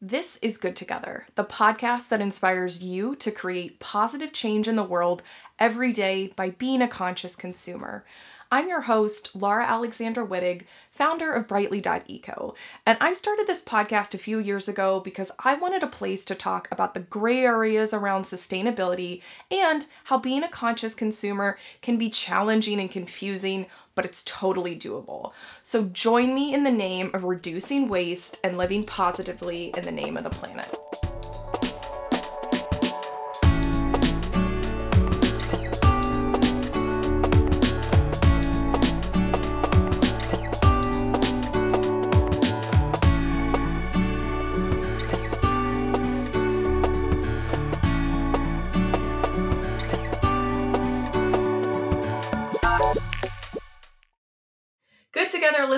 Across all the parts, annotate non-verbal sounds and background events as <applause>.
This is Good Together, the podcast that inspires you to create positive change in the world every day by being a conscious consumer. I'm your host, Laura Alexander Wittig, founder of Brightly.eco, and I started this podcast a few years ago because I wanted a place to talk about the gray areas around sustainability and how being a conscious consumer can be challenging and confusing, but it's totally doable. So join me in the name of reducing waste and living positively in the name of the planet.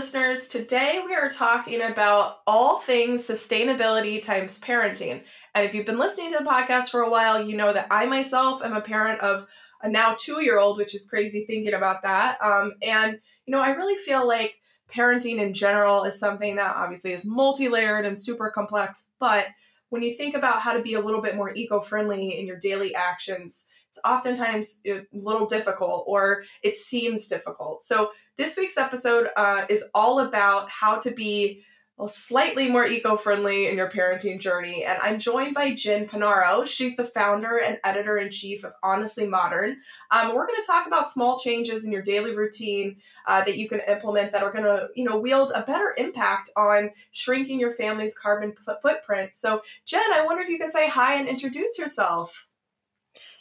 Listeners. Today we are talking about all things sustainability times parenting. And if you've been listening to the podcast for a while, you know that I myself am a parent of a now two year old, which is crazy thinking about that. Um, and, you know, I really feel like parenting in general is something that obviously is multi layered and super complex. But when you think about how to be a little bit more eco friendly in your daily actions, it's oftentimes a little difficult or it seems difficult. So, this week's episode uh, is all about how to be slightly more eco-friendly in your parenting journey and i'm joined by jen panaro. She's the founder and editor-in-chief of honestly modern. Um, we're going to talk about small changes in your daily routine uh, that you can implement that are going to you know wield a better impact on shrinking your family's carbon p- footprint. So jen i wonder if you can say hi and introduce yourself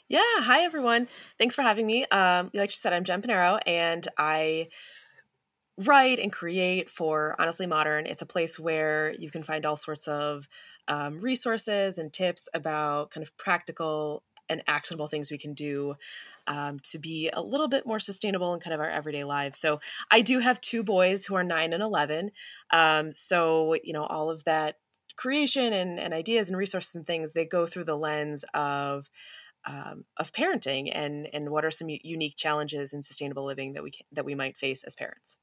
yeah, hi everyone. Thanks for having me. Um, like you said, I'm Jen Panaro, and I write and create for Honestly Modern. It's a place where you can find all sorts of um, resources and tips about kind of practical and actionable things we can do um, to be a little bit more sustainable in kind of our everyday lives. So I do have two boys who are nine and eleven. Um, so you know all of that creation and, and ideas and resources and things they go through the lens of um, of parenting and and what are some u- unique challenges in sustainable living that we can, that we might face as parents?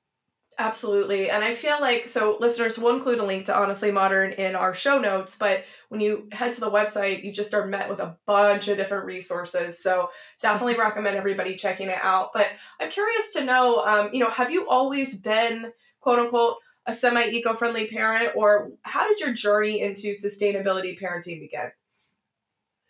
Absolutely and i feel like so listeners will include a link to honestly modern in our show notes but when you head to the website you just are met with a bunch of different resources so definitely <laughs> recommend everybody checking it out but i'm curious to know um, you know have you always been quote unquote a semi eco-friendly parent or how did your journey into sustainability parenting begin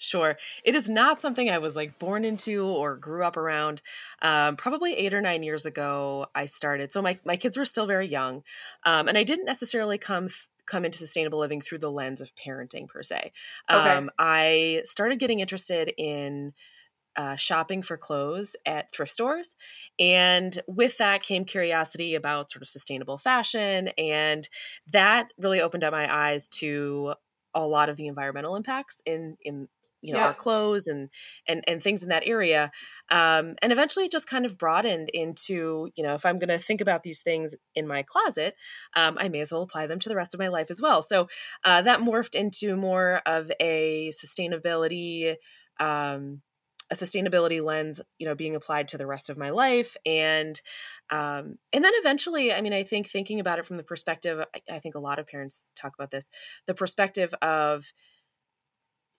Sure. It is not something I was like born into or grew up around. Um, probably eight or nine years ago, I started. So my, my kids were still very young. Um, and I didn't necessarily come come into sustainable living through the lens of parenting per se. Okay. Um, I started getting interested in uh, shopping for clothes at thrift stores. And with that came curiosity about sort of sustainable fashion. And that really opened up my eyes to a lot of the environmental impacts in in you know yeah. our clothes and and and things in that area um, and eventually it just kind of broadened into you know if i'm going to think about these things in my closet um, i may as well apply them to the rest of my life as well so uh, that morphed into more of a sustainability um, a sustainability lens you know being applied to the rest of my life and um, and then eventually i mean i think thinking about it from the perspective I, I think a lot of parents talk about this the perspective of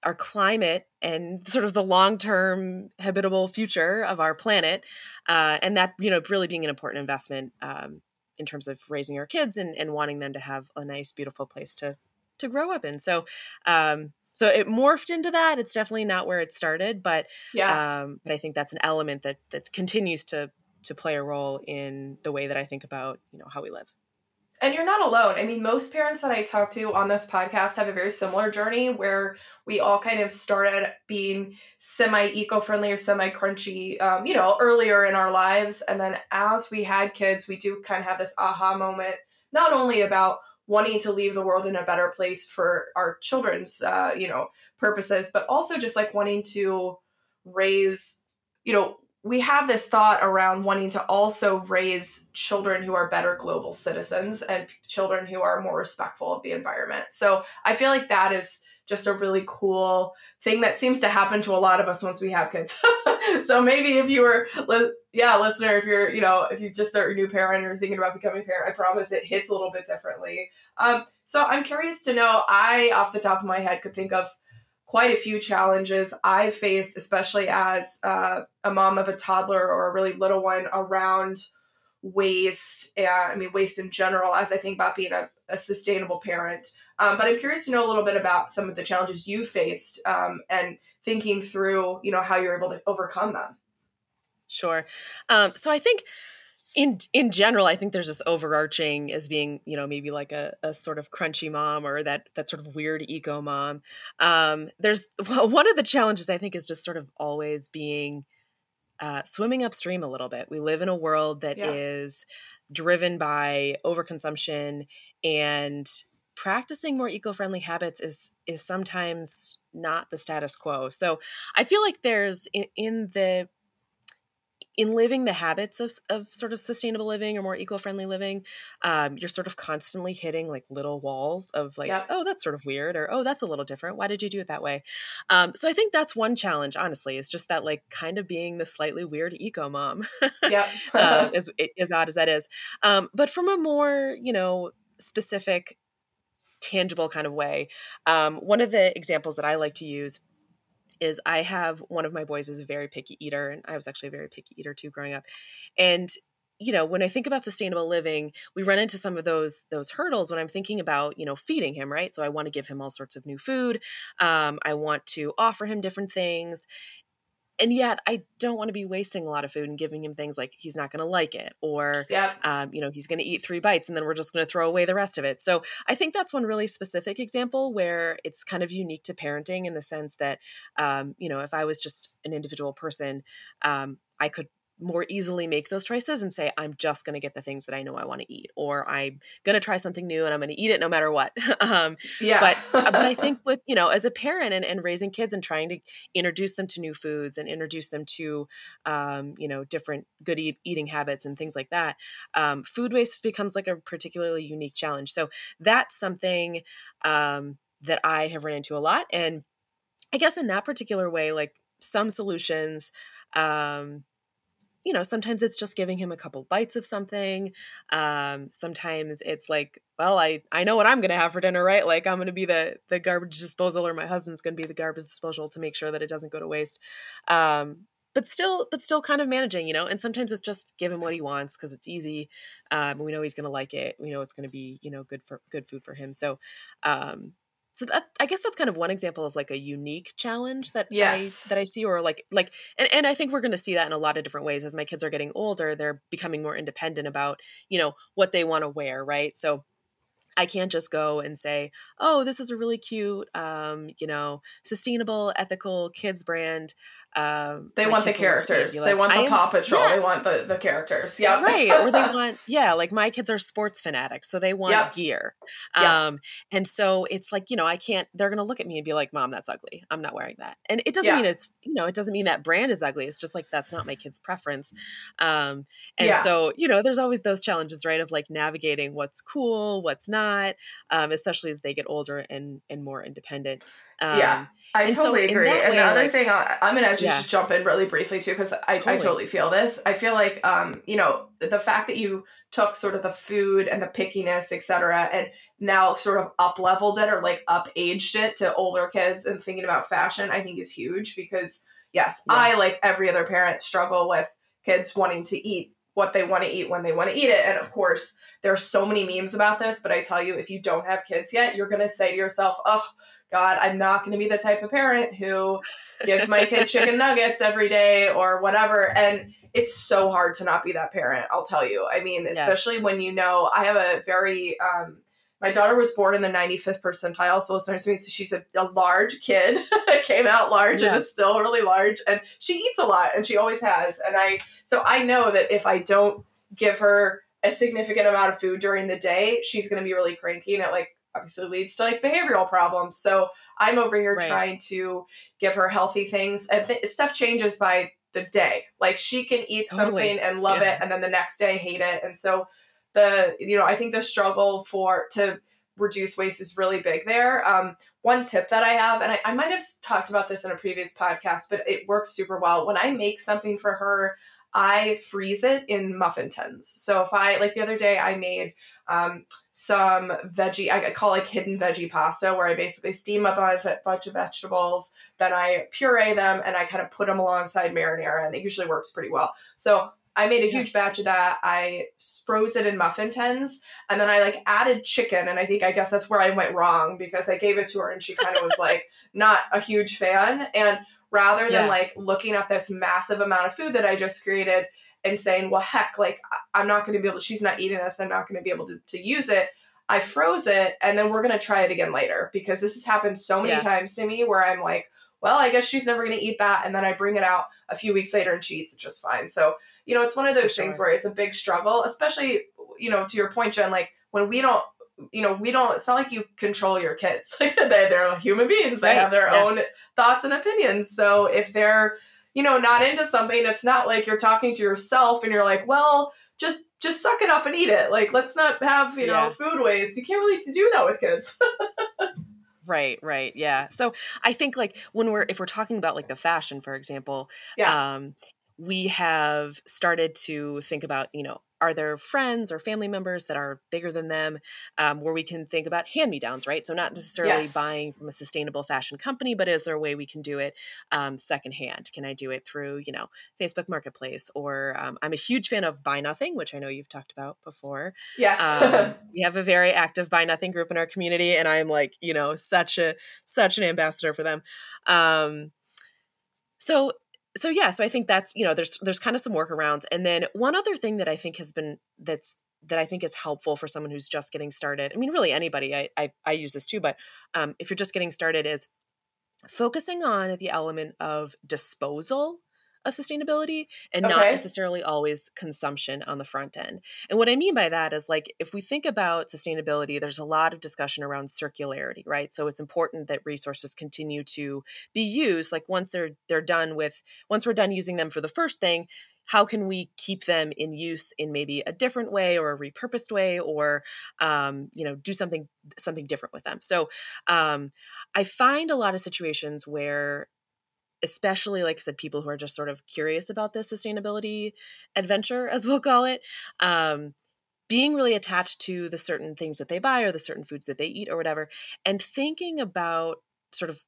our climate and sort of the long-term habitable future of our planet uh, and that you know really being an important investment um, in terms of raising our kids and, and wanting them to have a nice beautiful place to to grow up in. So um, so it morphed into that. It's definitely not where it started but yeah. um, but i think that's an element that that continues to to play a role in the way that i think about you know how we live and you're not alone. I mean, most parents that I talk to on this podcast have a very similar journey where we all kind of started being semi eco friendly or semi crunchy, um, you know, earlier in our lives. And then as we had kids, we do kind of have this aha moment, not only about wanting to leave the world in a better place for our children's, uh, you know, purposes, but also just like wanting to raise, you know, we have this thought around wanting to also raise children who are better global citizens and children who are more respectful of the environment. So I feel like that is just a really cool thing that seems to happen to a lot of us once we have kids. <laughs> so maybe if you were, yeah, listener, if you're, you know, if you just start a new parent or thinking about becoming a parent, I promise it hits a little bit differently. Um, so I'm curious to know. I, off the top of my head, could think of quite a few challenges I've faced, especially as uh, a mom of a toddler or a really little one, around waste. And I mean, waste in general, as I think about being a, a sustainable parent. Um, but I'm curious to know a little bit about some of the challenges you faced um, and thinking through, you know, how you're able to overcome them. Sure. Um, so I think in in general, I think there's this overarching as being, you know, maybe like a, a sort of crunchy mom or that that sort of weird eco mom. Um, there's <laughs> well, one of the challenges I think is just sort of always being uh, swimming upstream a little bit. We live in a world that yeah. is driven by overconsumption and practicing more eco-friendly habits is is sometimes not the status quo. So I feel like there's in, in the in living the habits of, of sort of sustainable living or more eco-friendly living um, you're sort of constantly hitting like little walls of like oh that's sort of weird or oh that's a little different. Why did you do it that way? Um, so i think that's one challenge honestly is just that like kind of being the slightly weird eco mom yeah <laughs> uh, <laughs> as, as odd as that is. Um, but from a more you know specific tangible kind of way um, one of the examples that i like to use is I have one of my boys is a very picky eater, and I was actually a very picky eater too growing up. And you know, when I think about sustainable living, we run into some of those those hurdles when I'm thinking about you know feeding him, right? So I want to give him all sorts of new food. Um, I want to offer him different things, and yet I don't want to be wasting a lot of food and giving him things like he's not going to like it or yeah. um, you know he's going to eat three bites and then we're just going to throw away the rest of it. So I think that's one really specific example where it's kind of unique to parenting in the sense that um, you know if I was just an individual person, um, I could more easily make those choices and say i'm just going to get the things that i know i want to eat or i'm going to try something new and i'm going to eat it no matter what. <laughs> Um, yeah. but uh, but i <laughs> think with you know as a parent and, and raising kids and trying to introduce them to new foods and introduce them to um, you know different good eat, eating habits and things like that um, food waste becomes like a particularly unique challenge. So that's something um, that i have run into a lot and i guess in that particular way like some solutions um, you know, sometimes it's just giving him a couple bites of something. Um, sometimes it's like, well, I I know what I'm going to have for dinner, right? Like I'm going to be the the garbage disposal, or my husband's going to be the garbage disposal to make sure that it doesn't go to waste. Um, but still, but still, kind of managing, you know. And sometimes it's just give him what he wants because it's easy. Um, we know he's going to like it. We know it's going to be, you know, good for good food for him. So, um, so that i guess that's kind of one example of like a unique challenge that yes. i that i see or like like and, and i think we're going to see that in a lot of different ways as my kids are getting older they're becoming more independent about you know what they want to wear right so I can't just go and say, "Oh, this is a really cute, um, you know, sustainable, ethical kids brand." Um, they want the characters. Like, they want the Paw Patrol. Yeah. They want the the characters. Yeah, <laughs> right. Or they want <laughs> yeah, like my kids are sports fanatics, so they want yep. gear. Yep. Um, and so it's like you know, I can't. They're gonna look at me and be like, "Mom, that's ugly. I'm not wearing that." And it doesn't yeah. mean it's you know, it doesn't mean that brand is ugly. It's just like that's not my kid's preference. Um, and yeah. so you know, there's always those challenges, right? Of like navigating what's cool, what's not, um, especially as they get older and and more independent. Um, yeah, I totally so agree. And way, the other like, thing, I, am gonna just yeah. jump in really briefly too, because I, totally. I totally feel this. I feel like, um, you know, the fact that you took sort of the food and the pickiness, etc., and now sort of up leveled it or like up aged it to older kids and thinking about fashion, I think is huge because yes, yeah. I like every other parent struggle with kids wanting to eat what they want to eat when they want to eat it, and of course. There are so many memes about this, but I tell you, if you don't have kids yet, you're going to say to yourself, oh, God, I'm not going to be the type of parent who gives my kid <laughs> chicken nuggets every day or whatever. And it's so hard to not be that parent, I'll tell you. I mean, especially yeah. when you know I have a very, um, my daughter was born in the 95th percentile, so listeners means she's a, a large kid, <laughs> came out large yeah. and is still really large, and she eats a lot, and she always has. And I, so I know that if I don't give her a significant amount of food during the day, she's going to be really cranky, and it like obviously leads to like behavioral problems. So I'm over here right. trying to give her healthy things, and th- stuff changes by the day. Like she can eat totally. something and love yeah. it, and then the next day hate it. And so the you know I think the struggle for to reduce waste is really big there. Um, one tip that I have, and I, I might have talked about this in a previous podcast, but it works super well. When I make something for her, I freeze it in muffin tins. So if I like the other day, I made um, some veggie, I call like hidden veggie pasta, where I basically steam up a bunch of vegetables, then I puree them, and I kind of put them alongside marinara, and it usually works pretty well. So I made a huge batch of that. I froze it in muffin tins, and then I like added chicken, and I think I guess that's where I went wrong because I gave it to her, and she kind of was like not a huge fan, and rather than yeah. like looking at this massive amount of food that I just created and saying, well, heck, like I'm not going to be able, she's not eating this, I'm not going to be able to, to use it. I froze it and then we're going to try it again later because this has happened so many yeah. times to me where I'm like, well, I guess she's never going to eat that. And then I bring it out a few weeks later and she eats it just fine. So, you know, it's one of those sure. things where it's a big struggle, especially, you know, to your point, Jen, like when we don't you know, we don't, it's not like you control your kids. <laughs> Like they're, they're human beings. They right. have their yeah. own thoughts and opinions. So if they're, you know, not into something, it's not like you're talking to yourself and you're like, well, just, just suck it up and eat it. Like, let's not have, you yeah. know, food waste. You can't really do that with kids. <laughs> Right, right. Yeah. So I think like when we're if we're talking about like the fashion, for example, yeah. um, we have started to think about, you know, are there friends or family members that are bigger than them um, where we can think about hand me downs, right? So, not necessarily yes. buying from a sustainable fashion company, but is there a way we can do it um, secondhand? Can I do it through, you know, Facebook Marketplace? Or um, I'm a huge fan of Buy Nothing, which I know you've talked about before. Yes. Um, <laughs> we have a very active Buy Nothing group in our community, and I'm like, you know, such a such an ambassador for them. Um, so so yeah, so I think that's you know there's there's kind of some workarounds, and then one other thing that I think has been that's that I think is helpful for someone who's just getting started. I mean, really anybody. I I, I use this too, but um, if you're just getting started, is focusing on the element of disposal of sustainability and okay. not necessarily always consumption on the front end. And what I mean by that is like if we think about sustainability, there's a lot of discussion around circularity, right? So it's important that resources continue to be used like once they're they're done with once we're done using them for the first thing, how can we keep them in use in maybe a different way or a repurposed way or um, you know do something something different with them so um, i find a lot of situations where especially like I said, people who are just sort of curious about this sustainability adventure, as we'll call it, um, being really attached to the certain things that they buy or the certain foods that they eat or whatever, and thinking about sort of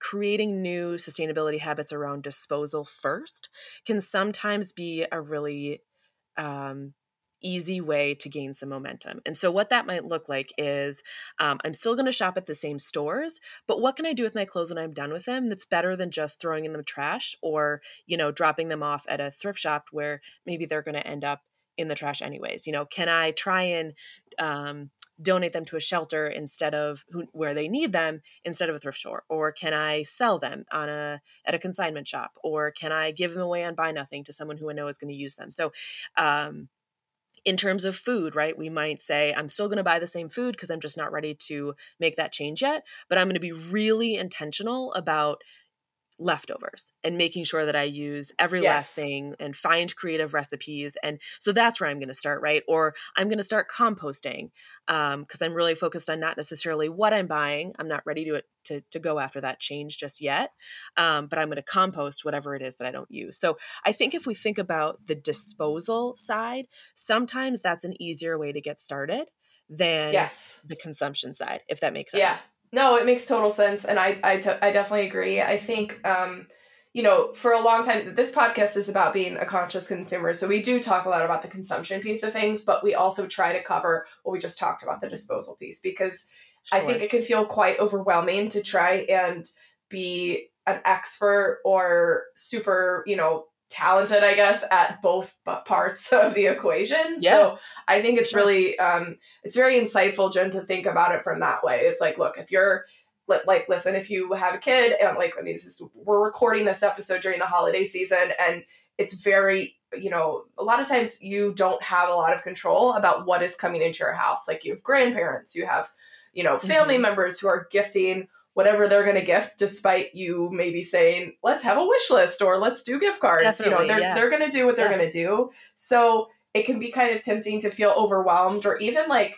creating new sustainability habits around disposal first can sometimes be a really um, easy way to gain some momentum. And so, what that might look like is um, I'm still going to shop at the same stores, but what can I do with my clothes when I'm done with them that's better than just throwing in the trash or, you know, dropping them off at a thrift shop where maybe they're going to end up in the trash anyways? You know, can I try and um, donate them to a shelter instead of who, where they need them instead of a thrift store or can i sell them on a at a consignment shop or can i give them away on buy nothing to someone who i know is going to use them so um, in terms of food, right? We might say, I'm still going to buy the same food because I'm just not ready to make that change yet, but I'm going to be really intentional about leftovers and making sure that I use every yes. last thing and find creative recipes. And so that's where I'm going to start, right? Or I'm going to start composting because um, I'm really focused on not necessarily what I'm buying. I'm not ready to to, to go after that change just yet, um, but I'm going to compost whatever it is that I don't use. So I think if we think about the disposal side, sometimes that's an easier way to get started than yes. the consumption side, if that makes sense. Yeah, no, it makes total sense, and I I, t- I definitely agree. I think um, you know for a long time this podcast is about being a conscious consumer, so we do talk a lot about the consumption piece of things, but we also try to cover what we just talked about the disposal piece because sure. I think it can feel quite overwhelming to try and be an expert or super you know talented, I guess, at both parts of the equation. Yeah. So I think it's really, um, it's very insightful, Jen, to think about it from that way. It's like, look, if you're like, listen, if you have a kid, and like, I mean, this is we're recording this episode during the holiday season, and it's very, you know, a lot of times you don't have a lot of control about what is coming into your house. Like, you have grandparents, you have, you know, family mm-hmm. members who are gifting whatever they're going to gift despite you maybe saying let's have a wish list or let's do gift cards Definitely, you know they're, yeah. they're going to do what they're yeah. going to do so it can be kind of tempting to feel overwhelmed or even like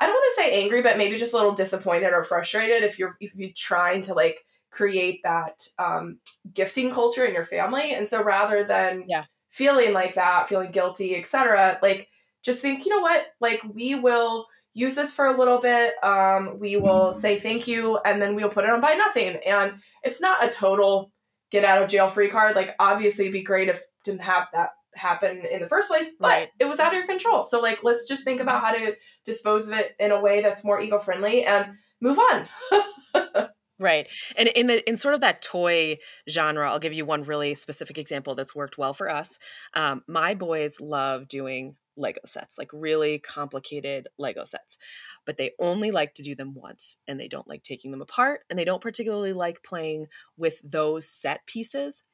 I don't want to say angry, but maybe just a little disappointed or frustrated if you're if you're trying to like create that um, gifting culture in your family. And so rather than yeah. feeling like that, feeling guilty, etc., like just think, you know what, like we will use this for a little bit. Um, we will say thank you, and then we'll put it on buy nothing. And it's not a total get out of jail free card. Like obviously, it'd be great if didn't have that happen in the first place, but right. it was out of your control. So like, let's just think about how to dispose of it in a way that's more eco friendly and move on. <laughs> Right. And in the in sort of that toy genre, I'll give you one really specific example that's worked well for us. Um, my boys love doing Lego sets, like really complicated Lego sets, but they only like to do them once and they don't like taking them apart and they don't particularly like playing with those set pieces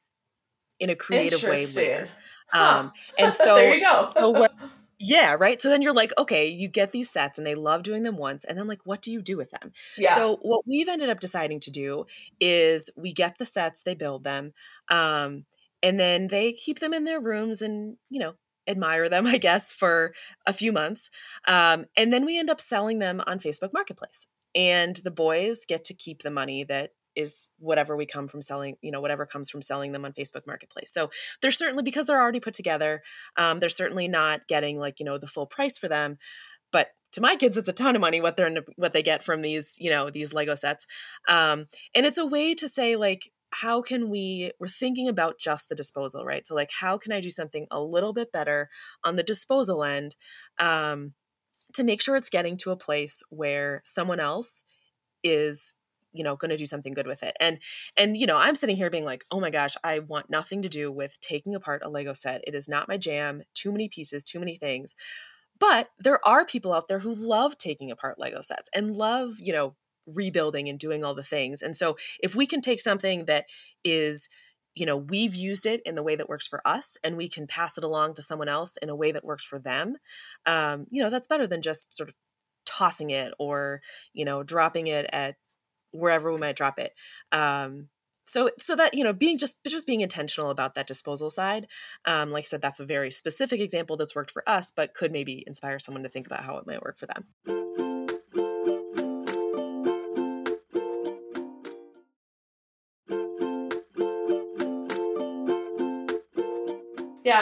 in a creative way later. Huh. Um, <laughs> and so there you go. so what <laughs> yeah, right. So then you're like, okay, you get these sets and they love doing them once. And then, like, what do you do with them? Yeah. So, what we've ended up deciding to do is we get the sets, they build them, um, and then they keep them in their rooms and, you know, admire them, <laughs> I guess, for a few months. Um, and then we end up selling them on Facebook Marketplace. And the boys get to keep the money that is whatever we come from selling, you know, whatever comes from selling them on Facebook Marketplace. So they're certainly because they're already put together, um, they're certainly not getting like you know the full price for them. But to my kids, it's a ton of money what they're what they get from these you know these Lego sets, um, and it's a way to say like how can we we're thinking about just the disposal right? So like how can i do something a little bit better on the disposal end um, to make sure it's getting to a place where someone else is you know going to do something good with it? And and you know i'm sitting here being like oh my gosh i want nothing to do with taking apart a lego set. It is not my jam. Too many pieces too many things. But there are people out there who love taking apart lego sets and love you know rebuilding and doing all the things and so if we can take something that is you know we've used it in the way that works for us and we can pass it along to someone else in a way that works for them um, you know that's better than just sort of tossing it or you know dropping it at wherever we might drop it. Um, so so that you know being just just being intentional about that disposal side um, like i said that's a very specific example that's worked for us but could maybe inspire someone to think about how it might work for them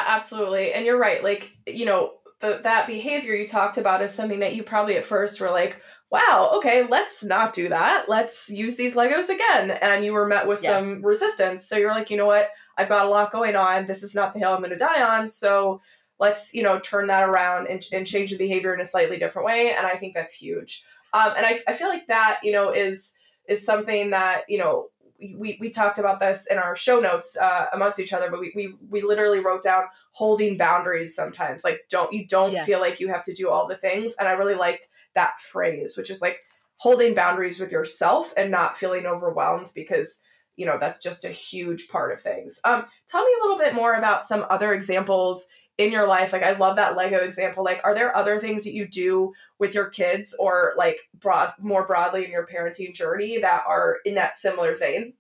yeah absolutely and you're right like you know the, that behavior you talked about is something that you probably at first were like wow, okay, let's not do that. Let's use these Legos again. And you were met with yes. some resistance. So you're like, you know what? I've got a lot going on. This is not the hill I'm going to die on. So let's, you know, turn that around and, and change the behavior in a slightly different way. And I think that's huge. Um, and I, I feel like that, you know, is is something that, you know, we, we talked about this in our show notes uh, amongst each other, but we, we we literally wrote down holding boundaries sometimes. Like don't you don't yes. feel like you have to do all the things. And I really liked that phrase, which is like holding boundaries with yourself and not feeling overwhelmed because you know that's just a huge part of things. Um, tell me a little bit more about some other examples in your life like i love that lego example like are there other things that you do with your kids or like broad more broadly in your parenting journey that are in that similar vein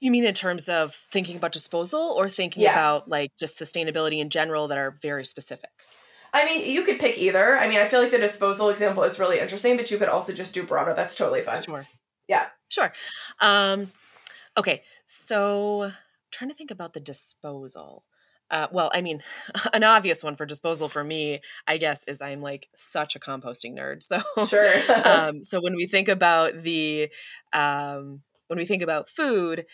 you mean in terms of thinking about disposal or thinking yeah. about like just sustainability in general that are very specific I mean, you could pick either. I mean, I feel like the disposal example is really interesting, but you could also just do broader. That's totally fine. Sure. Yeah. Sure. Um, okay. So, trying to think about the disposal. Uh, well, I mean, <laughs> an obvious one for disposal for me, I guess, is I'm like such a composting nerd. <laughs> So, sure. um, so when we think about the, um, when we think about food,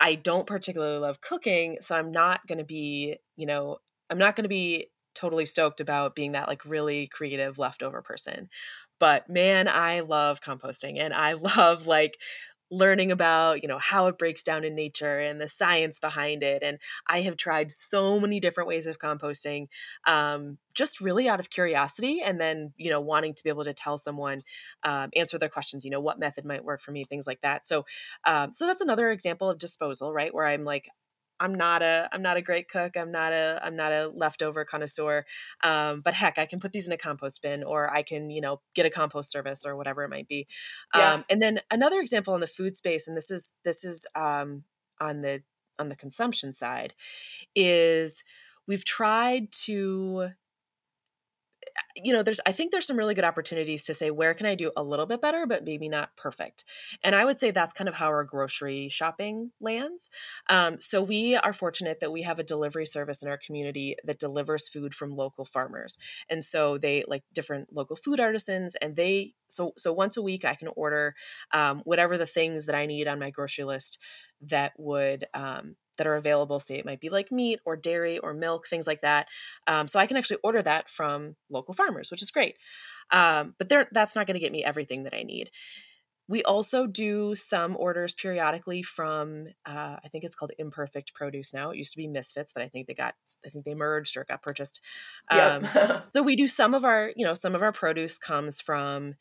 I don't particularly love cooking, so I'm not going to be, you know, I'm not going to be totally stoked about being that like really creative leftover person. But man, I love composting and I <laughs> love like learning about you know how it breaks down in nature and the science behind it and i have tried so many different ways of composting um, just really out of curiosity and then you know wanting to be able to tell someone um, answer their questions you know what method might work for me things like that. So um, so that's another example of disposal right where i'm like I'm not a I'm not a great cook. I'm not a I'm not a leftover connoisseur. Um, but heck, I can put these in a compost bin, or I can you know get a compost service or whatever it might be. Yeah. Um, and then another example in the food space, and this is this is um, on the on the consumption side, is we've tried to you know, there's I think there's some really good opportunities to say where can I do a little bit better, but maybe not perfect. And I would say that's kind of how our grocery shopping lands. Um, so we are fortunate that we have a delivery service in our community that delivers food from local farmers, and so they like different local food artisans, and they so so once a week I can order um, whatever the things that I need on my grocery list that would um, that are available. Say it might be like meat or dairy or milk, things like that. Um, so I can actually order that from local farmers, which is great. Um, but that's not going to get me everything that I need. We also do some orders periodically from uh, I think it's called Imperfect Produce now. It used to be Misfits, but I think they got I think they merged or got purchased. Um, yep. <laughs> so we do some of our you know some of our produce comes from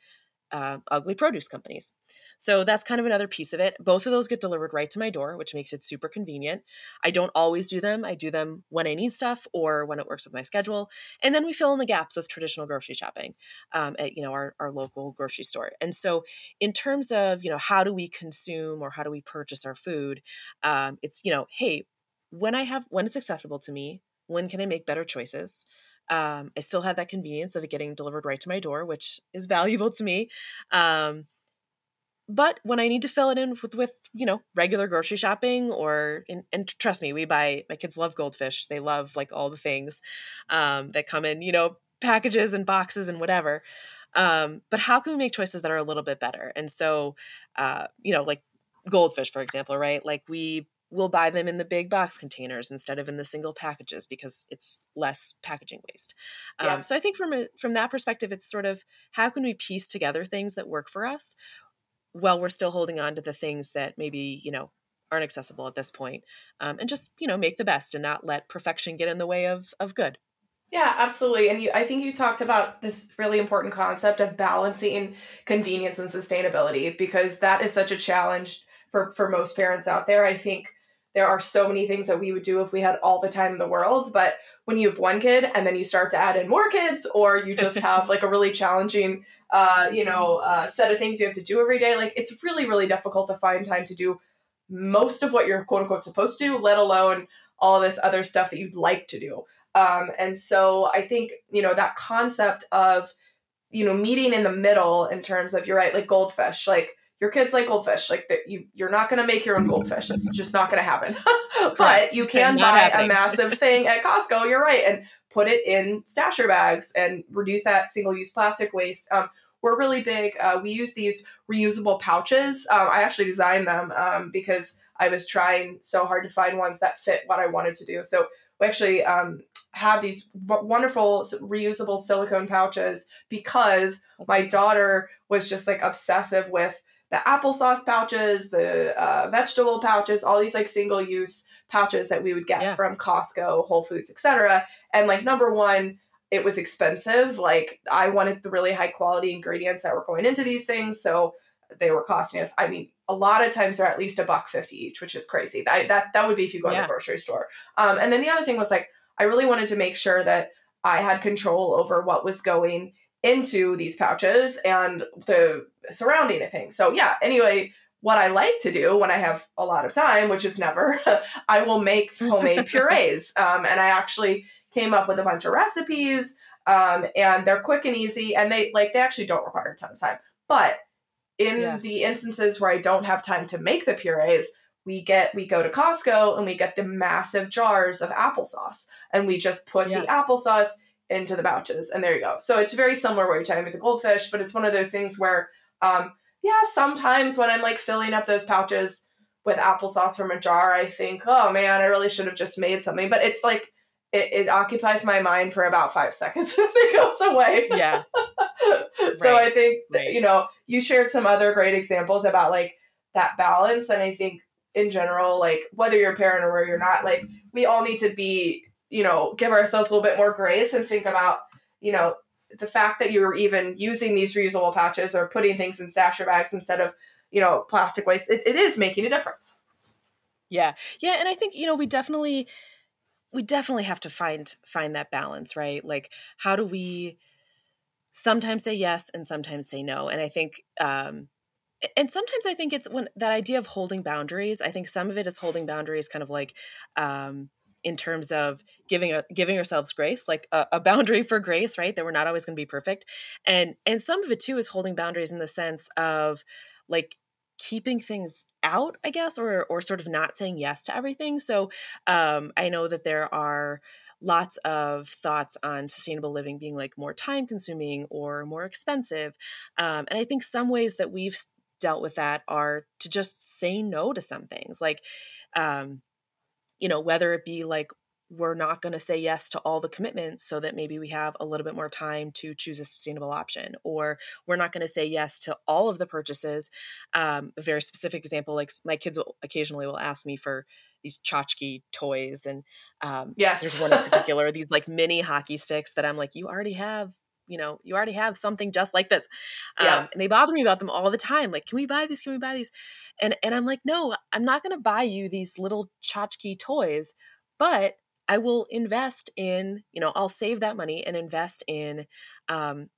uh, ugly produce companies. So that's kind of another piece of it. Both of those get delivered right to my door, which makes it super convenient. I don't always do them. I do them when I need stuff or when it works with my schedule. And then we fill in the gaps with traditional grocery shopping um, at, you know, our, our local grocery store. And so in terms of, you know, how do we consume or how do we purchase our food? Um, it's, you know, hey, when I have, when it's accessible to me, when can I make better choices? Um, I still have that convenience of it getting delivered right to my door, which is valuable to me. Um, but when I need to fill it in with, with you know regular grocery shopping or and, and trust me, we buy my kids love goldfish. They love like all the things um, that come in you know packages and boxes and whatever. Um, but how can we make choices that are a little bit better? And so, uh, you know, like goldfish, for example, right? Like we we'll buy them in the big box containers instead of in the single packages because it's less packaging waste. Yeah. Um, so I think from a, from that perspective, it's sort of how can we piece together things that work for us while we're still holding on to the things that maybe you know aren't accessible at this point, um, and just you know make the best and not let perfection get in the way of of good. Yeah, absolutely. And you, I think you talked about this really important concept of balancing convenience and sustainability because that is such a challenge for for most parents out there. I think there are so many things that we would do if we had all the time in the world but when you have one kid and then you start to add in more kids or you just <laughs> have like a really challenging uh, you know uh, set of things you have to do every day like it's really really difficult to find time to do most of what you're quote unquote supposed to do let alone all this other stuff that you'd like to do. Um, and so i think you know that concept of you know meeting in the middle in terms of you're right like goldfish like your kids like goldfish like that you you're not going to make your own goldfish. It's just not going to happen <laughs> but you can buy happening. a massive <laughs> thing at costco you're right and put it in stasher bags and reduce that single use plastic waste. Um, we're really big uh, we use these reusable pouches. Um, i actually designed them um, because i was trying so hard to find ones that fit what i wanted to do. So we actually um, have these wonderful reusable silicone pouches because my daughter was just like obsessive with the applesauce pouches, the uh, vegetable pouches, all these like single use pouches that we would get yeah. from Costco, Whole Foods, etc. And like number one, it was expensive. Like I wanted the really high quality ingredients that were going into these things, so they were costing us. I mean, a lot of times they're at least a buck fifty each, which is crazy. That that that would be if you go yeah. to the grocery store. Um, and then the other thing was like I really wanted to make sure that I had control over what was going into these pouches and the surrounding things. So yeah, anyway, what I like to do when I have a lot of time, which is never, <laughs> I will make homemade <laughs> purees. Um, and I actually came up with a bunch of recipes. Um, and they're quick and easy, and they like they actually don't require a ton of time. But in yeah. the instances where I don't have time to make the purees, we get we go to Costco and we get the massive jars of applesauce, and we just put yeah. the applesauce into the pouches. And there you go. So it's very similar what you're talking about the goldfish, but it's one of those things where, um, yeah, sometimes when I'm like filling up those pouches with applesauce from a jar, I think, oh man, I really should have just made something. But it's like, it, it occupies my mind for about five <laughs> seconds and it goes away. Yeah. <laughs> so right. I think, right. you know, you shared some other great examples about like that balance. And I think in general, like whether you're a parent or where you're not, like we all need to be you know, give ourselves a little bit more grace and think about, you know, the fact that you're even using these reusable pouches or putting things in stasher bags instead of, you know, plastic waste, it, it is making a difference. Yeah. Yeah. And I think, you know, we definitely we definitely have to find find that balance, right? Like how do we sometimes say yes and sometimes say no? And I think um and sometimes I think it's when that idea of holding boundaries, I think some of it is holding boundaries kind of like um in terms of giving a, giving ourselves grace, like a, a boundary for grace, right? That we're not always going to be perfect, and and some of it too is holding boundaries in the sense of like keeping things out i guess or or sort of not saying yes to everything so um i know that there are lots of thoughts on sustainable living being like more time consuming or more expensive um and i think some ways that we've dealt with that are to just say no to some things like um you know whether it be like we're not going to say yes to all the commitments so that maybe we have a little bit more time to choose a sustainable option or we're not going to say yes to all of the purchases um, a very specific example like my kids will occasionally will ask me for these tchotchke toys and um, yes. there's one in <laughs> particular these like mini hockey sticks that i'm like you already have you know you already have something just like this yeah. um, and they bother me about them all the time like can we buy these can we buy these and and i'm like no i'm not going to buy you these little tchotchke toys but I will invest in, you know, I'll save that money and invest in um,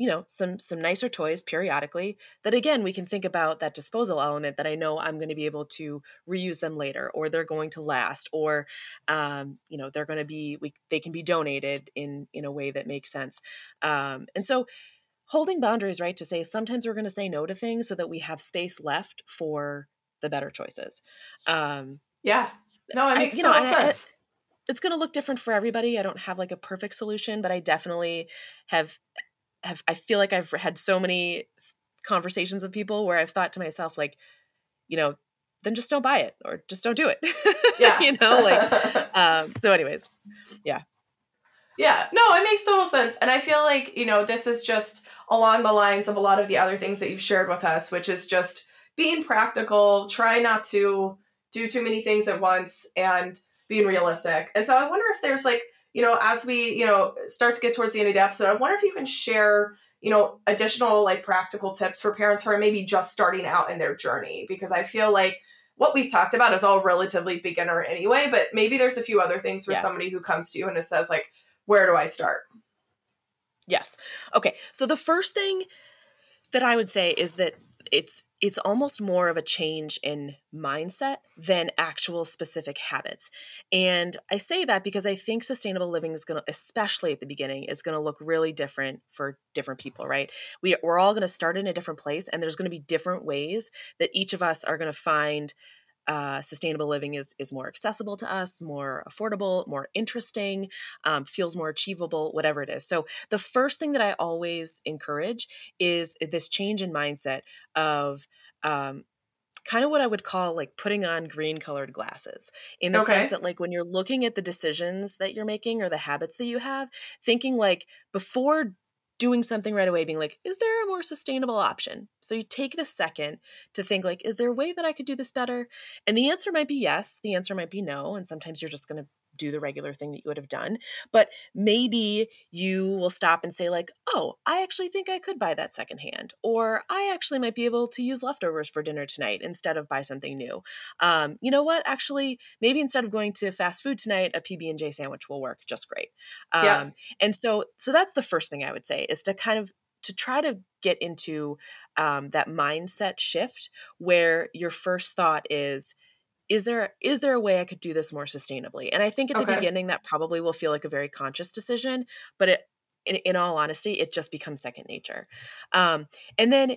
you know, some some nicer toys periodically that again we can think about that disposal element that I know I'm going to be able to reuse them later or they're going to last or um, you know, they're going to be we they can be donated in in a way that makes sense. Um, and so holding boundaries right to say sometimes we're going to say no to things so that we have space left for the better choices. Um, yeah. No, it makes I, you know, sense. I, it's going to look different for everybody. I don't have like a perfect solution, but I definitely have have I feel like I've had so many conversations with people where I've thought to myself like, you know, then just don't buy it or just don't do it. <laughs> Yeah. you know, like <laughs> um so anyways. Yeah. Yeah. No, it makes total sense. And I feel like, you know, this is just along the lines of a lot of the other things that you've shared with us, which is just being practical, try not to do too many things at once and being realistic. And so I wonder if there's like, you know, as we, you know, start to get towards the end of the episode, I wonder if you can share, you know, additional like practical tips for parents who are maybe just starting out in their journey. Because I feel like what we've talked about is all relatively beginner anyway, but maybe there's a few other things for Yeah. somebody who comes to you and it says, like, where do I start? Yes. Okay. So the first thing that I would say is that it's it's almost more of a change in mindset than actual specific habits. And I say that because I think sustainable living is going to especially at the beginning is going to look really different for different people, right? We we're all going to start in a different place and there's going to be different ways that each of us are going to find uh, sustainable living is is more accessible to us, more affordable, more interesting, um, feels more achievable, whatever it is. So the first thing that I always encourage is this change in mindset of um, kind of what I would call like putting on green colored glasses in the Okay. sense that like when you're looking at the decisions that you're making or the habits that you have, thinking like before doing something right away being like is there a more sustainable option? So you take the second to think like is there a way that i could do this better? And the answer might be yes the answer might be no and sometimes you're just going to do the regular thing that you would have done but maybe you will stop and say like oh i actually think i could buy that secondhand or i actually might be able to use leftovers for dinner tonight instead of buy something new. Um, you know what? Actually maybe instead of going to fast food tonight a pb&j sandwich will work just great. Um, Yeah. and so so that's the first thing i would say is to kind of to try to get into um, that mindset shift where your first thought is is there is there a way i could do this more sustainably? And i think at the Okay. beginning that probably will feel like a very conscious decision but it in, in all honesty it just becomes second nature. Um, and then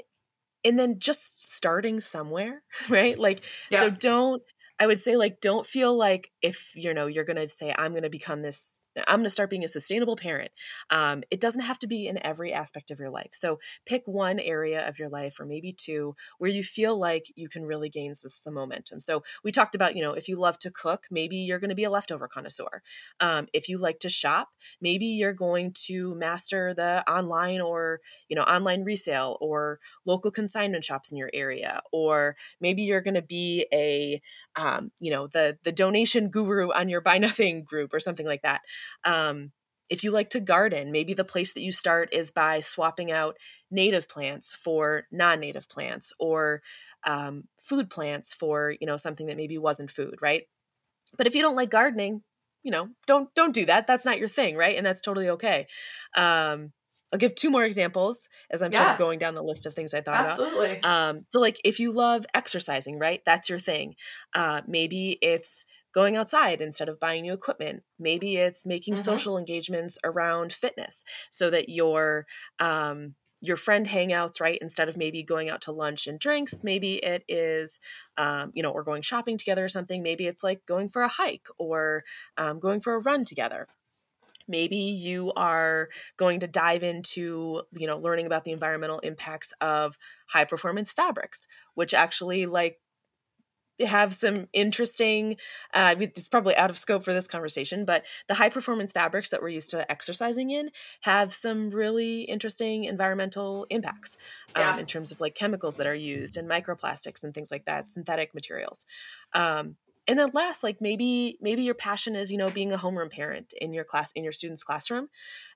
and then just starting somewhere <laughs> right? Like so don't i would say like don't feel like if you know you're gonna say i'm gonna become this i'm gonna start being a sustainable parent um, it doesn't have to be in every aspect of your life. So pick one area of your life or maybe two where you feel like you can really gain some momentum. So we talked about you know if you love to cook maybe you're going to be a leftover connoisseur. Um, if you like to shop maybe you're going to master the online or you know online resale or local consignment shops in your area or maybe you're going to be a um, you know the the donation guru on your buy nothing group or something like that um, if you like to garden maybe the place that you start is by swapping out native plants for non-native plants or um, food plants for you know something that maybe wasn't food right but if you don't like gardening you know don't don't do that that's not your thing right and that's totally okay um, i'll give two more examples as i'm sort of going down the list of things i thought about Absolutely. um, so like if you love exercising, right? That's your thing. Uh, maybe it's going outside instead of buying new equipment. Maybe it's making Mhm. social engagements around fitness so that your um, your friend hangouts, right? Instead of maybe going out to lunch and drinks, maybe it is, um, you know, or going shopping together or something. Maybe it's like going for a hike or um, going for a run together maybe you are going to dive into you know learning about the environmental impacts of high performance fabrics which actually like have some interesting uh, it's probably out of scope for this conversation but the high performance fabrics that we're used to exercising in have some really interesting environmental impacts um, in terms of like chemicals that are used and microplastics and things like that synthetic materials. Um, and then last like maybe maybe your passion is you know being a homeroom parent in your class in your student's classroom.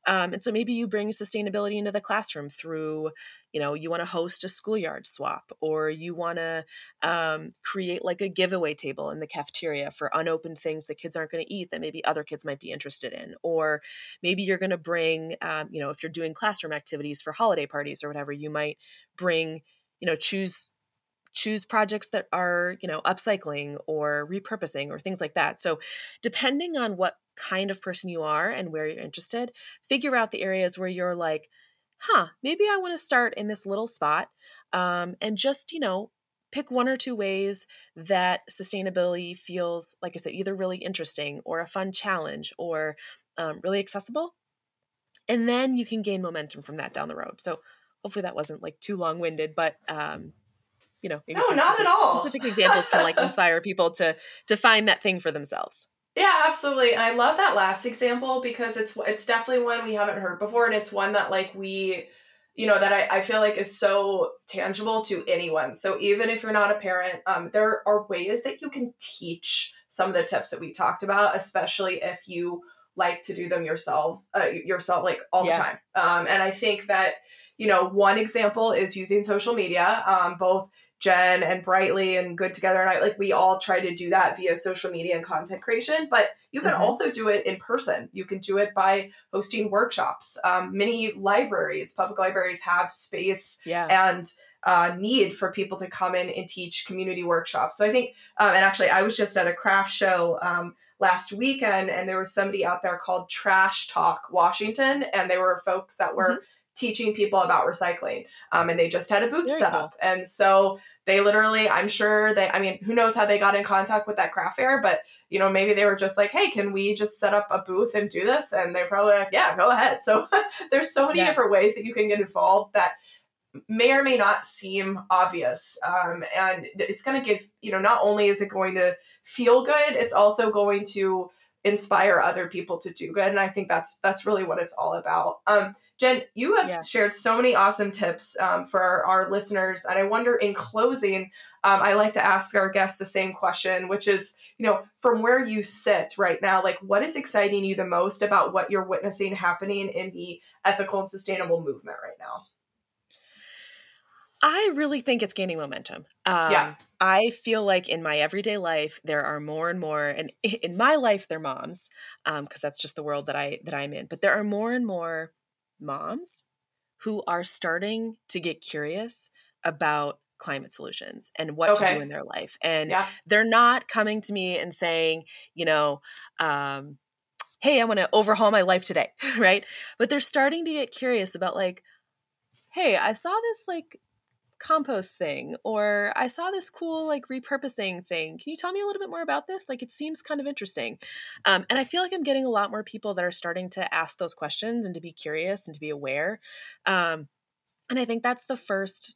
Um, and so maybe you bring sustainability into the classroom through you know you want to host a schoolyard swap or you want to um, create like a giveaway table in the cafeteria for unopened things that kids aren't going to eat that maybe other kids might be interested in. Or maybe you're going to bring um, you know if you're doing classroom activities for holiday parties or whatever you might bring you know choose choose projects that are you know upcycling or repurposing or things like that. So depending on what kind of person you are and where you're interested figure out the areas where you're like huh maybe i want to start in this little spot um, and just you know pick one or two ways that sustainability feels like i said either really interesting or a fun challenge or um, really accessible and then you can gain momentum from that down the road. So hopefully that wasn't like too long-winded but um, you know maybe No, not at all. specific examples can like <laughs> inspire people to to find that thing for themselves Yeah, absolutely. And I love that last example because it's it's definitely one we haven't heard before, and it's one that like we, you know, that I, I feel like is so tangible to anyone. So even if you're not a parent, um, there are ways that you can teach some of the tips that we talked about, especially if you like to do them yourself, uh, yourself like all Yeah. the time. Um, and I think that you know one example is using social media. Um, both Jen and Brightly and Good Together and I like we all try to do that via social media and content creation, but you can Mhm. also do it in person. You can do it by hosting workshops. Um, many libraries, public libraries, have space yeah and uh, need for people to come in and teach community workshops. So I think, um, and actually, I was just at a craft show um, last weekend, and there was somebody out there called Trash Talk Washington, and they were folks that were teaching people about recycling, um, and they just had a booth Very set cool. up, and so they literally, I'm sure they, I mean, who knows how they got in contact with that craft fair, but you know, maybe they were just like, hey, can we just set up a booth and do this? And they're probably like, yeah, go ahead. So <laughs> there's so many Yeah. different ways that you can get involved that may or may not seem obvious. Um, and it's going to give, you know, not only is it going to feel good, it's also going to inspire other people to do good. And I think that's that's really what it's all about. Um, Jen, you have Yeah. shared so many awesome tips um, for our, our listeners. And I wonder, in closing, um, I like to ask our guests the same question, which is, you know, from where you sit right now, like what is exciting you the most about what you're witnessing happening in the ethical and sustainable movement right now? I really think it's gaining momentum. Um, Yeah. I feel like in my everyday life there are more and more, and in my life they're moms, because that's just the world that I that I'm in. But there are more and more moms who are starting to get curious about climate solutions and what to do in their life, and Yeah. they're not coming to me and saying, you know. Um, Hey, I want to overhaul my life today, <laughs> right? But they're starting to get curious about, like, hey, I saw this like compost thing or i saw this cool like repurposing thing. Can you tell me a little bit more about this? Like it seems kind of interesting. Um, and i feel like i'm getting a lot more people that are starting to ask those questions and to be curious and to be aware. Um, and i think that's the first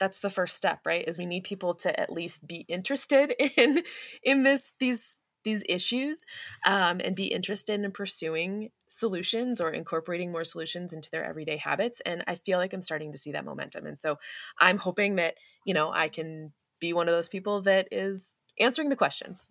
that's the first step right is we need people to at least be interested <laughs> in in this these these issues um, and be interested in pursuing solutions or incorporating more solutions into their everyday habits and i feel like i'm starting to see that momentum and so i'm hoping that you know i can be one of those people that is answering the questions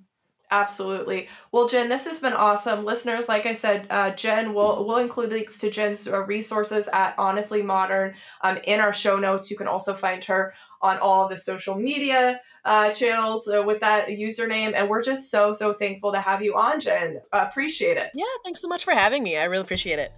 Absolutely. Well, Jen, this has been awesome. Listeners, like I said, uh, Jen, we'll, we'll include links to Jen's uh, resources at Honestly Modern um, in our show notes. You can also find her on all the social media uh, channels uh, with that username. And we're just so, so thankful to have you on, Jen. Appreciate it. yeah thanks so much for having me i really appreciate it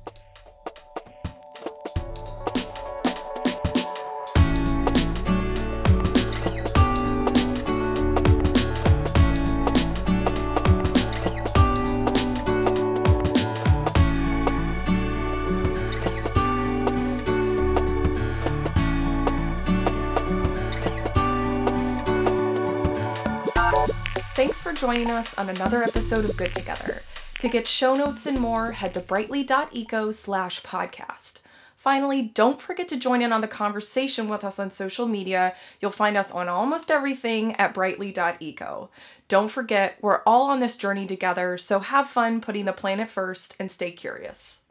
joining us on another episode of Good Together. To get show notes and more, head to brightly.eco slash podcast. Finally, don't forget to join in on the conversation with us on social media. You'll find us on almost everything at brightly.eco. Don't forget, we're all on this journey together, so have fun putting the planet first and stay curious.